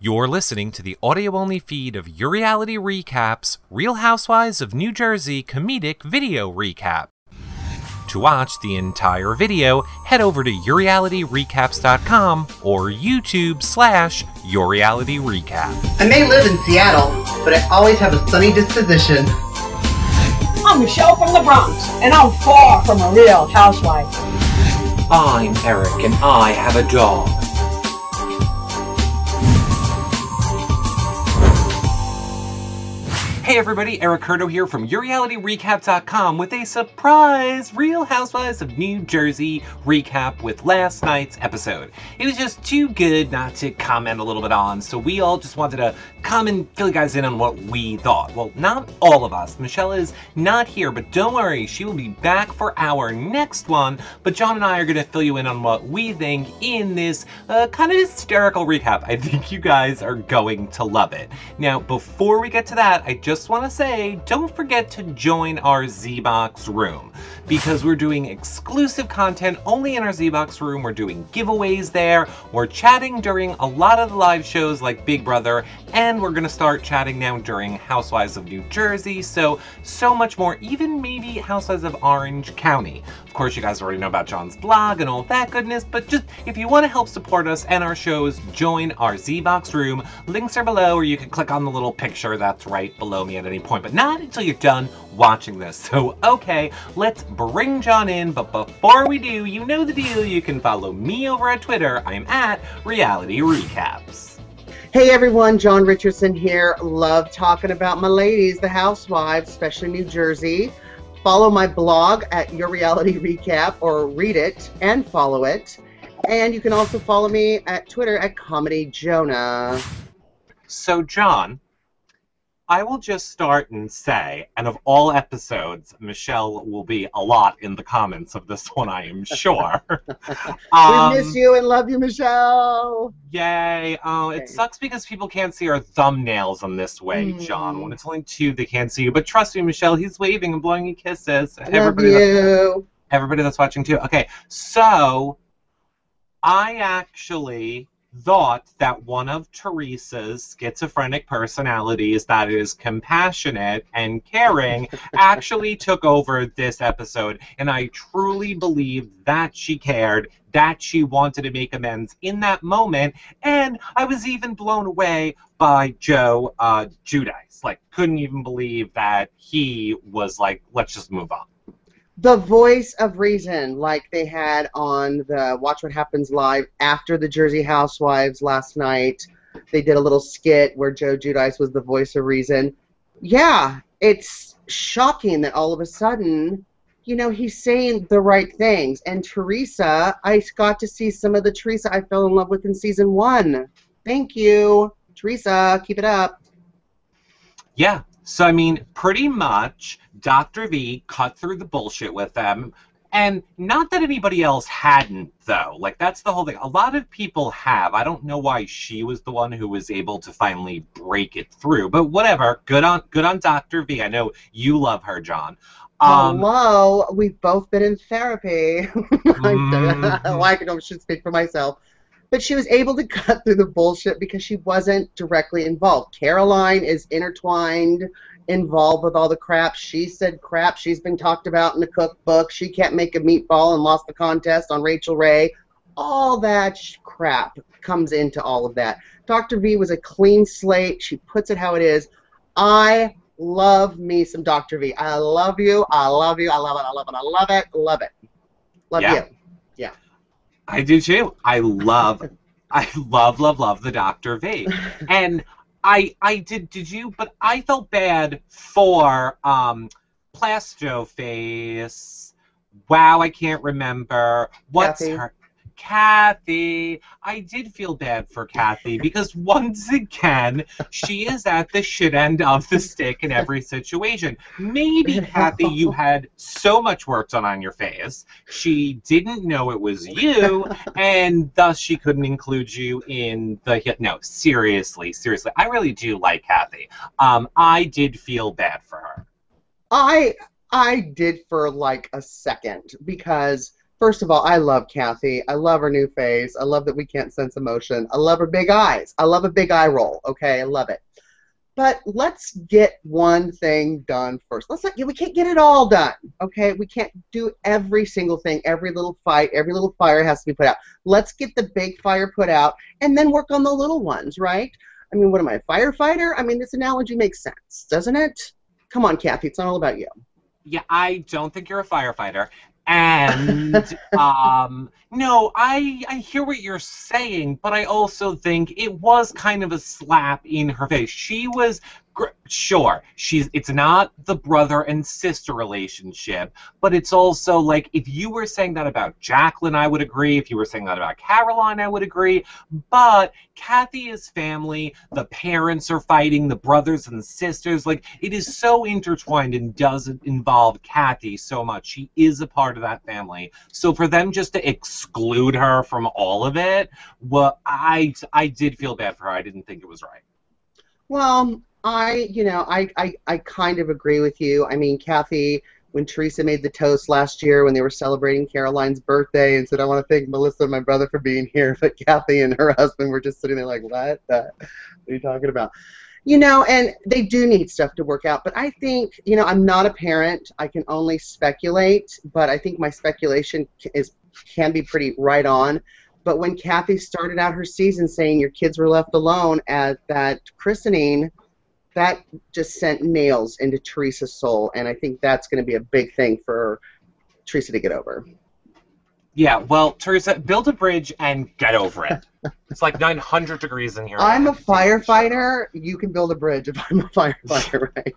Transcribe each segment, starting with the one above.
You're listening to the audio only feed of Your Reality Recaps Real Housewives of New Jersey comedic video recap. To watch the entire video, head over to yourrealityrecaps.com or YouTube slash yourrealityrecap. I may live in Seattle, but I always have a sunny disposition. I'm Michelle from the Bronx, and I'm far from a real housewife. I'm Eric and I have a dog. Hey everybody, Eric Curto here from YourRealityRecap.com with a surprise Real Housewives of New Jersey recap with last night's episode. It was just too good not to comment a little bit on, so we all just wanted to come and fill you guys in on what we thought. Well, not all of us. Michelle is not here, but don't worry, she will be back for our next one. But John and I are going to fill you in on what we think in this uh, kind of hysterical recap. I think you guys are going to love it. Now, before we get to that, I just want to say don't forget to join our ZBox room because we're doing exclusive content only in our ZBox room. We're doing giveaways there. We're chatting during a lot of the live shows like Big Brother, and we're going to start chatting now during Housewives of New Jersey. So, so much more, even Housewives of Orange County. Of course, you guys already know about John's blog and all that goodness, but just if you want to help support us and our shows, join our ZBox room. Links are below, or you can click on the little picture that's right below me at any point, but not until you're done watching this. So, okay, let's bring John in, but before we do, you know the deal. You can follow me over at Twitter. I'm at Reality Recaps. Hey everyone, John Richardson here. Love talking about my ladies, the housewives, especially New Jersey. Follow my blog at Your Reality Recap or read it and follow it. And you can also follow me at Twitter at Comedy Jonah. So, John, I will just start and say, and of all episodes, Michelle will be a lot in the comments of this one, I am sure. we miss you and love you, Michelle. Yay. Oh, Okay. it sucks because people can't see our thumbnails in this way, John. Mm. When it's only two, they can't see you. But trust me, Michelle, he's waving and blowing you kisses. Love Everybody you. everybody that's watching too. Okay, so I actually thought that one of Teresa's schizophrenic personalities that is compassionate and caring actually took over this episode and I truly believe that she cared that she wanted to make amends in that moment and I was even blown away by Joe uh, Giudice. Like couldn't even believe that he was like let's just move on the voice of reason like they had on the watch what happens live after the jersey housewives last night. They did a little skit where joe giudice was the voice of reason. Yeah it's shocking that all of a sudden you know he's saying the right things. And teresa i got to see some of the teresa i fell in love with in season one. Thank you teresa. Keep it up. Yeah. So I mean, pretty much Dr. V cut through the bullshit with them. And not that anybody else hadn't though. Like that's the whole thing. A lot of people have. I don't know why she was the one who was able to finally break it through. But whatever. Good on good on Dr. V. I know you love her, John. Um Hello, we've both been in therapy. Mhm. well, I can, I should speak for myself. But she was able to cut through the bullshit because she wasn't directly involved. Caroline is intertwined, involved with all the crap. She said crap. She's been talked about in the cookbook. She can't make a meatball and lost the contest on Rachael Ray. All that sh- crap comes into all of that. Dr. V was a clean slate. She puts it how it is. I love me some Dr. V. I love you. I love you. I love it. I love it. I love it. Love it. Love Yeah. you. I do too. I love, I love, love, love the Doctor V, and I, I did, did you? But I felt bad for um, Plasto Face. Wow, I can't remember what's Kathy. her. Kathy, I did feel bad for Kathy because once again, she is at the shit end of the stick in every situation. Maybe, Kathy, you had so much work done on your face, she didn't know it was you, and thus she couldn't include you in the hit. No, seriously, seriously, I really do like Kathy. Um, I did feel bad for her. I I did for like a second because First of all, I love Kathy. I love her new face. I love that we can't sense emotion. I love her big eyes. I love a big eye roll. Okay, I love it. But let's get one thing done first. Let's not. We can't get it all done. Okay, we can't do every single thing. Every little fight, every little fire has to be put out. Let's get the big fire put out, and then work on the little ones. Right? I mean, what am I, a firefighter? I mean, this analogy makes sense, doesn't it? Come on, Kathy. It's not all about you. Yeah, I don't think you're a firefighter. And um, no, I I hear what you're saying, but I also think it was kind of a slap in her face. She was sure she's it's not the brother and sister relationship, but it's also like if you were saying that about Jacqueline, I would agree. If you were saying that about Caroline, I would agree. But Kathy is family. The parents are fighting. The brothers and sisters. Like it is so intertwined and doesn't involve Kathy so much. She is a part of that family. So for them just to exclude her from all of it, well, I I did feel bad for her. I didn't think it was right. Well, I, you know, I, I, I kind of agree with you. I mean, Kathy, when Teresa made the toast last year when they were celebrating Caroline's birthday and said, I want to thank Melissa and my brother for being here, but Kathy and her husband were just sitting there like, what? What are you talking about? You know, and they do need stuff to work out. But I think, you know, I'm not a parent. I can only speculate, but I think my speculation is can be pretty right on. But when Kathy started out her season saying your kids were left alone at that christening, that just sent nails into Teresa's soul, and I think that's going to be a big thing for Teresa to get over. Yeah, well, Teresa, build a bridge and get over it. it's like 900 degrees in here. I'm a firefighter. You can build a bridge if I'm a firefighter, right?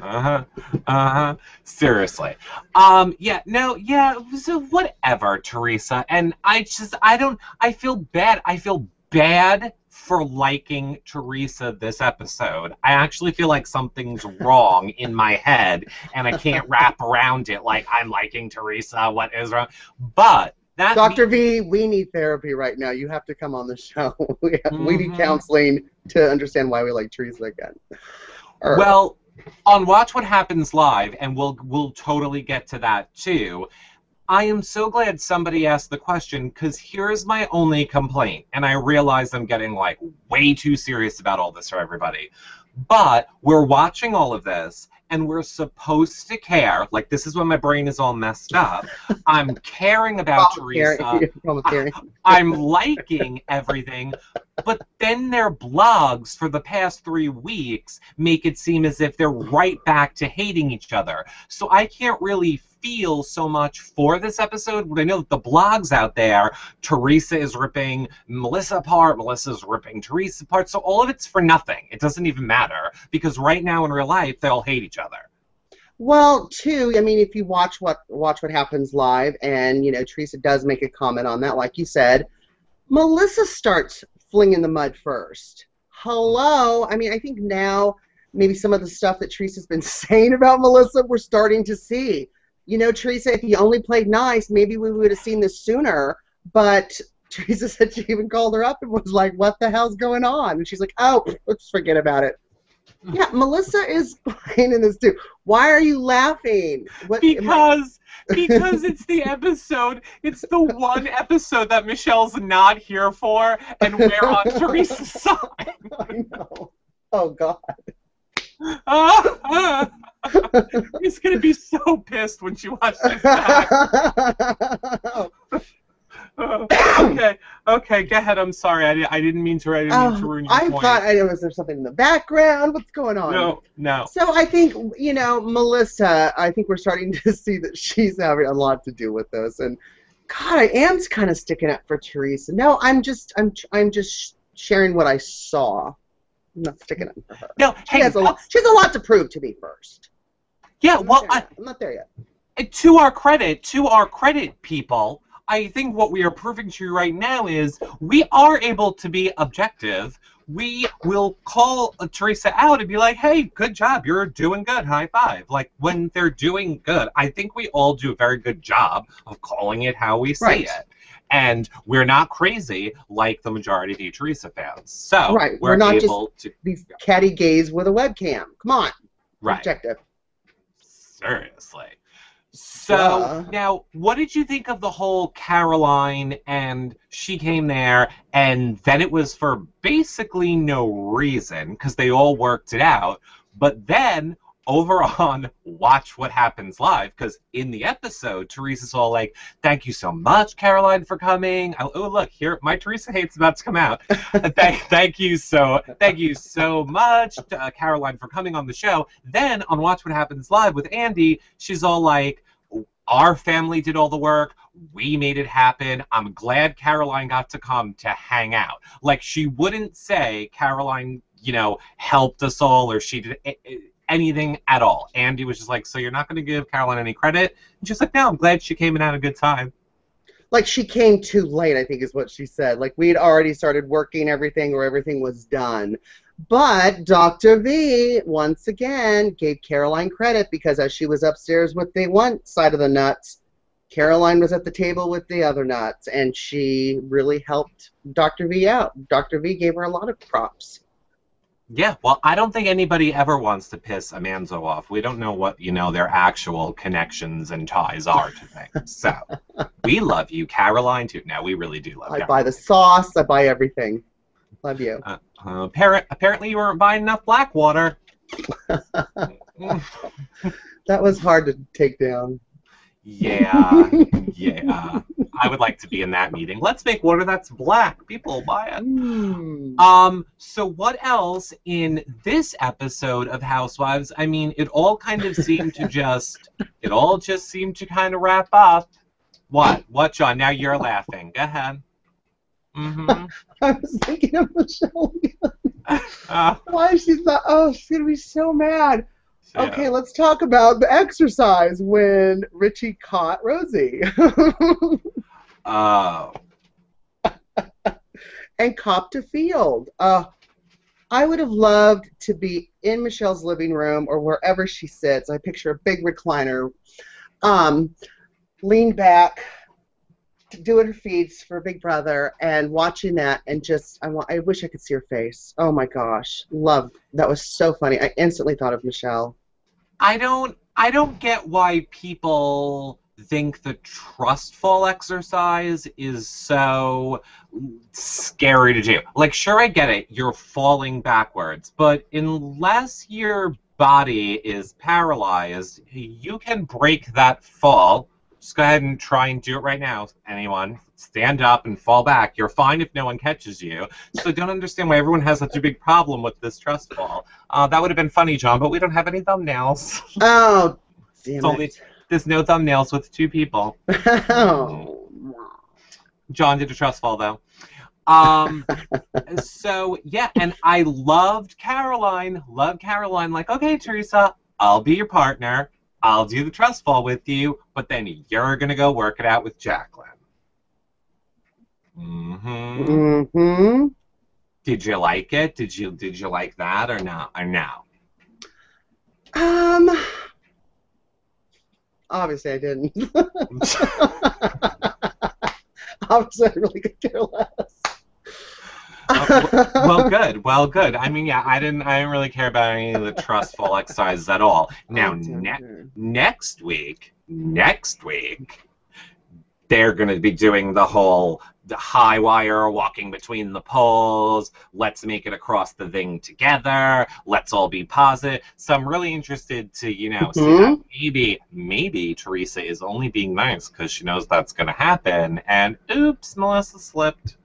Uh huh. Uh huh. Seriously. Um. Yeah. No. Yeah. So whatever, Teresa. And I just I don't. I feel bad. I feel bad for liking Teresa this episode. I actually feel like something's wrong in my head, and I can't wrap around it. Like I'm liking Teresa. What is wrong? But that Dr. V, we need therapy right now. You have to come on the show. we, have, we need Mhm. counseling to understand why we like Teresa again. Or- Well, on Watch What Happens Live, and we'll we'll totally get to that too. I am so glad somebody asked the question because here's my only complaint, and I realize I'm getting like way too serious about all this for everybody. But we're watching all of this, and we're supposed to care. Like this is when my brain is all messed up. I'm caring about Teresa. I'm liking everything, but then their blogs for the past three weeks make it seem as if they're right back to hating each other. So I can't really feel so much for this episode, but I know that the blogs out there, Teresa is ripping Melissa apart, Melissa's ripping Teresa apart, so all of it's for nothing. It doesn't even matter because right now in real life they all hate each other. Well, too, I mean, if you watch what watch what happens live, and you know, Teresa does make a comment on that, like you said, Melissa starts flinging the mud first. Hello, I mean, I think now maybe some of the stuff that Teresa's been saying about Melissa, we're starting to see. You know, Teresa, if you only played nice, maybe we would have seen this sooner. But Teresa said she even called her up and was like, "What the hell's going on?" And she's like, "Oh, let's forget about it." Yeah, Melissa is playing in this too. Why are you laughing? What, Because because it's the episode, it's the one episode that Michelle's not here for, and we're on Teresa's side. I know. Oh God. He's gonna be so pissed when she watches this back. Uh, okay, okay, go ahead. I'm sorry. I, I didn't mean to. I didn't mean to Oh, ruin your I point. thought I was there something in the background. What's going on? no, no. So I think you know Melissa. I think we're starting to see that she's having a lot to do with this, and God, I am kind of sticking up for Teresa. No, I'm just I'm I'm just sharing what I saw. I'm not sticking up for her. No, She hey, has a oh. lot. She has a lot to prove to me first. yeah. I'm Well, I, I'm not there yet. To our credit, to our credit, people, I think what we are proving to you right now is we are able to be objective. We will call uh, Teresa out and be like, "Hey, good job! You're doing good. High five!" Like when they're doing good, I think we all do a very good job of calling it how we see Right. it. And we're not crazy like the majority of you Teresa fans. So Right, we're, we're not just- able to These catty gays with a webcam. Come on, right. objective. Seriously. So now, what did you think of the whole Caroline and she came there, and then it was for basically no reason because they all worked it out. But then over on Watch What Happens Live, because in the episode, Teresa's all like, "Thank you so much, Caroline, for coming." Oh, oh, look here, my Teresa hate's about to come out. thank, thank you so, thank you so much, uh, Caroline, for coming on the show. Then on Watch What Happens Live with Andy, she's all like, "Our family did all the work. We made it happen. I'm glad Caroline got to come to hang out." Like she wouldn't say Caroline, you know, helped us all or she did a- a- anything at all. Andy was just like, "So you're not going to give Caroline any credit?" And she's like, "No, I'm glad she came and had a good time." Like she came too late, I think is what she said. Like we had already started working everything or everything was done. But Dr. V, once again, gave Caroline credit because as she was upstairs with the one side of the nuts, Caroline was at the table with the other nuts, and she really helped Dr. V out. Dr. V gave her a lot of props. Yeah, well, I don't think anybody ever wants to piss a Manzo off. We don't know what, you know, their actual connections and ties are to things. So, we love you, Caroline, too. Now we really do love you. I Caroline. buy the sauce, I buy everything. Love you. Uh, uh, apparent, apparently, you weren't buying enough Blackwater. That was hard to take down. yeah, yeah. I would like to be in that meeting. Let's make water that's black. People buy it. Mm. Um, so what else in this episode of Housewives? I mean, it all kind of seemed to just it all just seemed to kind of wrap up. What? What, John? Now you're laughing. Go ahead. Mm-hmm. I was thinking of Michelle. Uh, Why is she thought, oh, she's gonna be so mad. yeah. Okay, let's talk about the exercise when Richie caught Rosie Oh. and copped a field. Uh, I would have loved to be in Michelle's living room or wherever she sits. I picture a big recliner, um, leaned back, doing her feeds for Big Brother, and watching that, and just I want. I wish I could see her face. Oh my gosh, love that was so funny. I instantly thought of Michelle. I don't I don't get why people think the trust fall exercise is so scary to do. Like sure I get it, you're falling backwards, but unless your body is paralyzed, you can break that fall. Just go ahead and try and do it right now. Anyone, stand up and fall back. You're fine if no one catches you. So I don't understand why everyone has such a big problem with this trust fall. Uh, that would have been funny, John, but we don't have any thumbnails. Oh, damn It's only- it. There's no thumbnails with two people. oh. John did a trust fall though. Um, so yeah, and I loved Caroline. Loved Caroline. Like, okay, Teresa, I'll be your partner. I'll do the trust fall with you, but then you're gonna go work it out with Jacqueline. hmm hmm Did you like it? Did you did you like that or not? Or no? Um. Obviously, I didn't. obviously, I really could care less. Uh, well, good. Well, good. I mean, yeah, I didn't. I didn't really care about any of the trust fall exercises at all. Now, ne- next week, next week, they're going to be doing the whole the high wire walking between the poles. Let's make it across the thing together. Let's all be positive. So I'm really interested to, you know, see mm-hmm. that maybe, maybe Teresa is only being nice because she knows that's going to happen. And oops, Melissa slipped.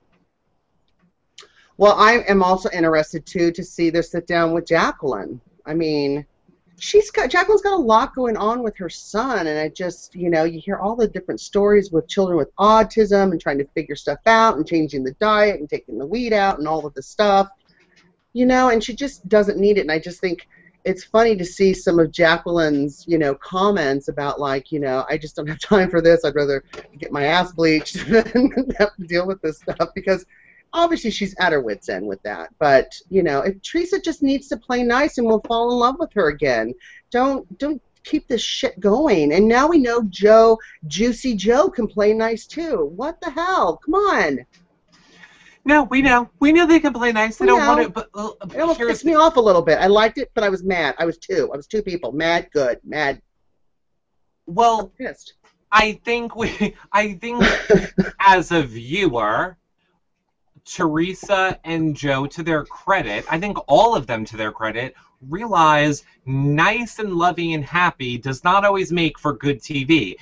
Well, I am also interested too to see their sit down with Jacqueline. I mean, she's got Jacqueline's got a lot going on with her son, and I just you know you hear all the different stories with children with autism and trying to figure stuff out and changing the diet and taking the weed out and all of the stuff, you know, and she just doesn't need it. And I just think it's funny to see some of Jacqueline's you know comments about like you know I just don't have time for this. I'd rather get my ass bleached than have to deal with this stuff because obviously she's at her wits end with that but you know if teresa just needs to play nice and we'll fall in love with her again don't don't keep this shit going and now we know joe juicy joe can play nice too what the hell come on No, we know. We know they can play nice. They We don't know. want it, but uh, it almost pissed me off a little bit i liked it but i was mad i was two i was two people mad good mad Well, pissed. I think we. I think as a viewer, Teresa and Joe, to their credit, I think all of them to their credit, realize nice and loving and happy does not always make for good TV.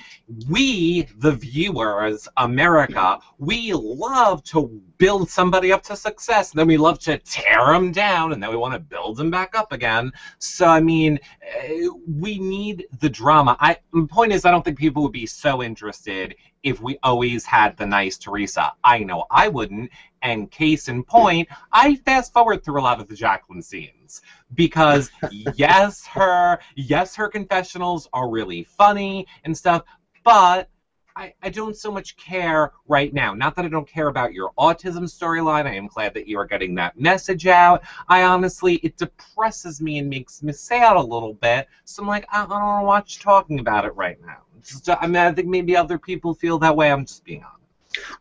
We, the viewers, America, we love to build somebody up to success, and then we love to tear them down, and then we want to build them back up again. So, I mean, eh, we need the drama. I, the point is, I don't think people would be so interested if we always had the nice Teresa. I know I wouldn't. And case in point, I fast forward through a lot of the Jacqueline scenes because yes, her yes, her confessionals are really funny and stuff, but I, I don't so much care right now. Not that I don't care about your autism storyline. I am glad that you are getting that message out. I honestly, it depresses me and makes me sad a little bit. So I'm like, I, I don't want to watch talking about it right now. Just, I mean, I think maybe other people feel that way. I'm just being honest.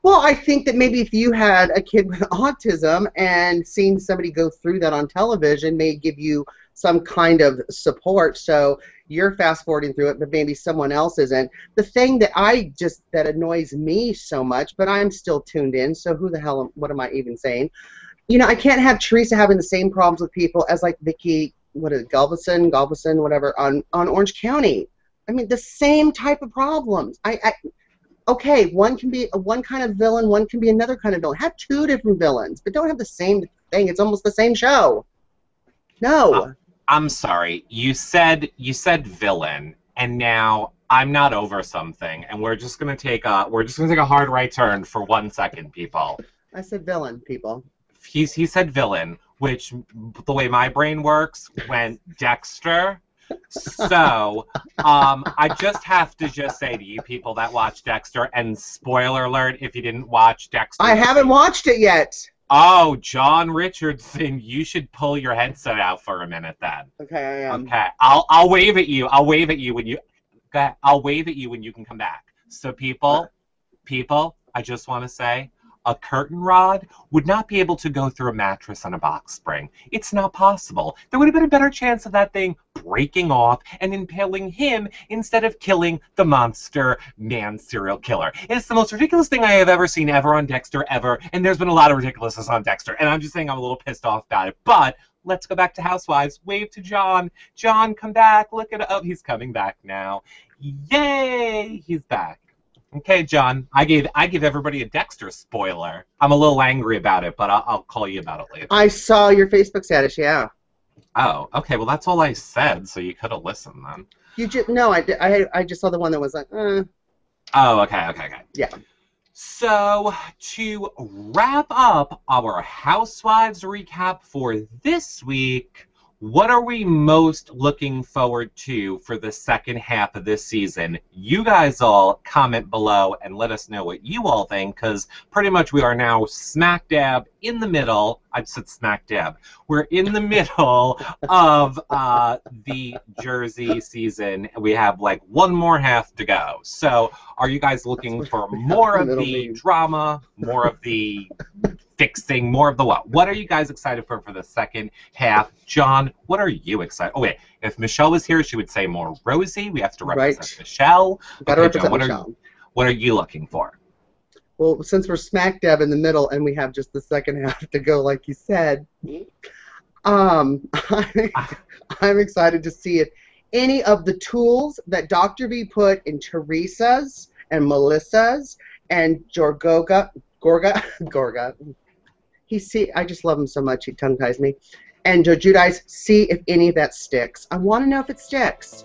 Well, I think that maybe if you had a kid with autism and seeing somebody go through that on television may give you some kind of support. So you're fast forwarding through it, but maybe someone else isn't. The thing that I just that annoys me so much, but I'm still tuned in. So who the hell? am- What am I even saying? You know, I can't have Teresa having the same problems with people as like Vicki, what is it, Galveston, Galveston, whatever, on on Orange County. I mean, the same type of problems. I, I okay, one can be one kind of villain, one can be another kind of villain. Have two different villains, but don't have the same thing. It's almost the same show. No. Uh, I'm sorry. You said you said villain, and now I'm not over something, and we're just gonna take a we're just gonna take a hard right turn for one second, people. I said villain, people. He's he said villain, which the way my brain works went Dexter. So, um, I just have to just say to you people that watch Dexter, and spoiler alert if you didn't watch Dexter. I haven't watched it yet. Oh, John Richardson, you should pull your headset out for a minute then. Okay, I am. Okay, I'll I'll wave at you. I'll wave at you when you. go ahead. I'll wave at you when you can come back. So people, people, I just want to say, a curtain rod would not be able to go through a mattress on a box spring. It's not possible. There would have been a better chance of that thing breaking off and impaling him instead of killing the monster man serial killer. It's the most ridiculous thing I have ever seen ever on Dexter ever, and there's been a lot of ridiculousness on Dexter, and I'm just saying I'm a little pissed off about it. But let's go back to Housewives. Wave to John. John, come back. Look at oh, he's coming back now. Yay! He's back. Okay, John. I gave I give everybody a Dexter spoiler. I'm a little angry about it, but I'll, I'll call you about it later. I saw your Facebook status. Yeah. Oh, okay. Well, that's all I said, so you could have listened then. You just no, I, I I just saw the one that was like, uh, Oh, okay, okay, okay. Yeah. So, to wrap up our Housewives recap for this week, what are we most looking forward to for the second half of this season? You guys all comment below and let us know what you all think, because pretty much we are now smack dab in the middle. I said smack dab. We're in the middle of uh, the Jersey season. We have like one more half to go. So, are you guys looking for more of the means. drama, more of the fixing, more of the what? What are you guys excited for for the second half? John, what are you excited? Oh wait, if Michelle was here, she would say more Rosie. We have to represent Right. Michelle. gotta Okay, represent John, what are- Michelle. What are you looking for? Well, since we're smack dab in the middle and we have just the second half to go, like you said, um, I'm excited to see if any of the tools that Dr. V put in Teresa's and Melissa's and Jorgoga, Gorga, Gorga, he see, I just love him so much, he tongue ties me, and Joe Giudice, see if any of that sticks. I want to know if it sticks.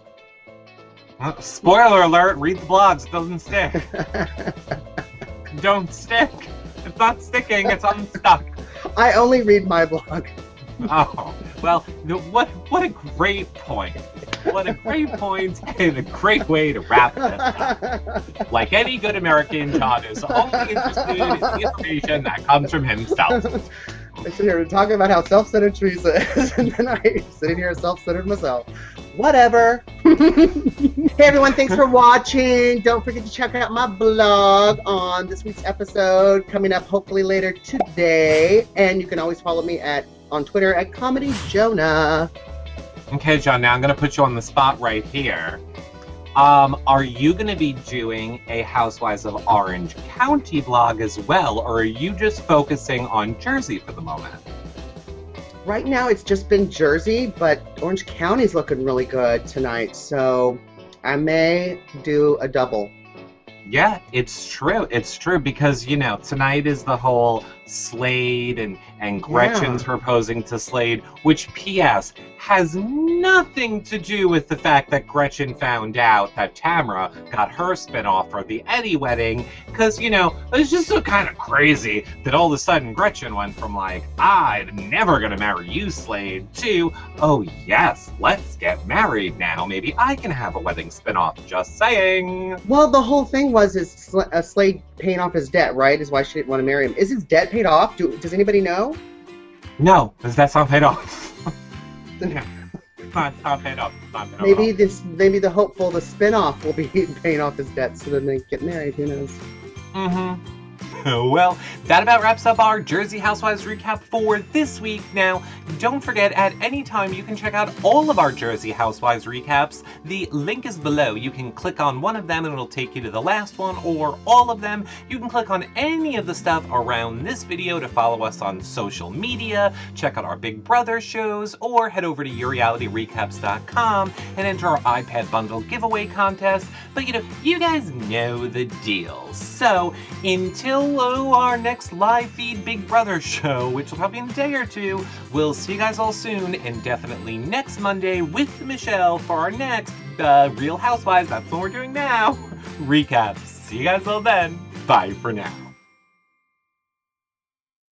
Uh, spoiler alert, read the blogs, it doesn't stick. Don't stick. It's not sticking, it's unstuck. I only read my blog. Oh, well, what what a great point. What a great point and a great way to wrap this up. Like any good American, John is only interested in the information that comes from himself. I sit here talking about how self-centered Teresa is, and then I sitting here self-centered myself. Whatever. hey everyone, thanks for watching. Don't forget to check out my blog on this week's episode coming up hopefully later today. And you can always follow me at on Twitter at Comedy Jonah. Okay, John, now I'm going to put you on the spot right here. Um, are you going to be doing a Housewives of Orange County vlog as well, or are you just focusing on Jersey for the moment? Right now, it's just been Jersey, but Orange County's looking really good tonight, so I may do a double. Yeah, it's true. It's true because you know tonight is the whole Slade and and Gretchen's Yeah. proposing to Slade, which P.S. has nothing to do with the fact that Gretchen found out that Tamara got her spinoff for the Eddie wedding. Because you know it's just so kind of crazy that all of a sudden Gretchen went from like I'm never gonna marry you, Slade, to oh yes, let's get married now. Maybe I can have a wedding spinoff. Just saying. Well, the whole thing was is Sl- uh, Slade paying off his debt, right? Is why she didn't want to marry him. Is his debt paid off? Do, does anybody know? No, because that's not paid off. It's not, not paid off. Not paid Maybe off. this, maybe the hopeful, the spin-off will be paying off his debt, so then they get married. Who knows? Mm-hmm. Well, that about wraps up our Jersey Housewives recap for this week. Now, don't forget, at any time you can check out all of our Jersey Housewives recaps. The link is below. You can click on one of them and it'll take you to the last one, or all of them. You can click on any of the stuff around this video to follow us on social media, check out our Big Brother shows, or head over to yourrealityrecaps.com and enter our iPad bundle giveaway contest. But you know, you guys know the deal. So, until oh, our next live feed Big Brother show, which will probably in a day or two, we'll see you guys all soon, and definitely next Monday with Michelle for our next uh, Real Housewives, that's what we're doing now, recap. See you guys all then. Bye for now.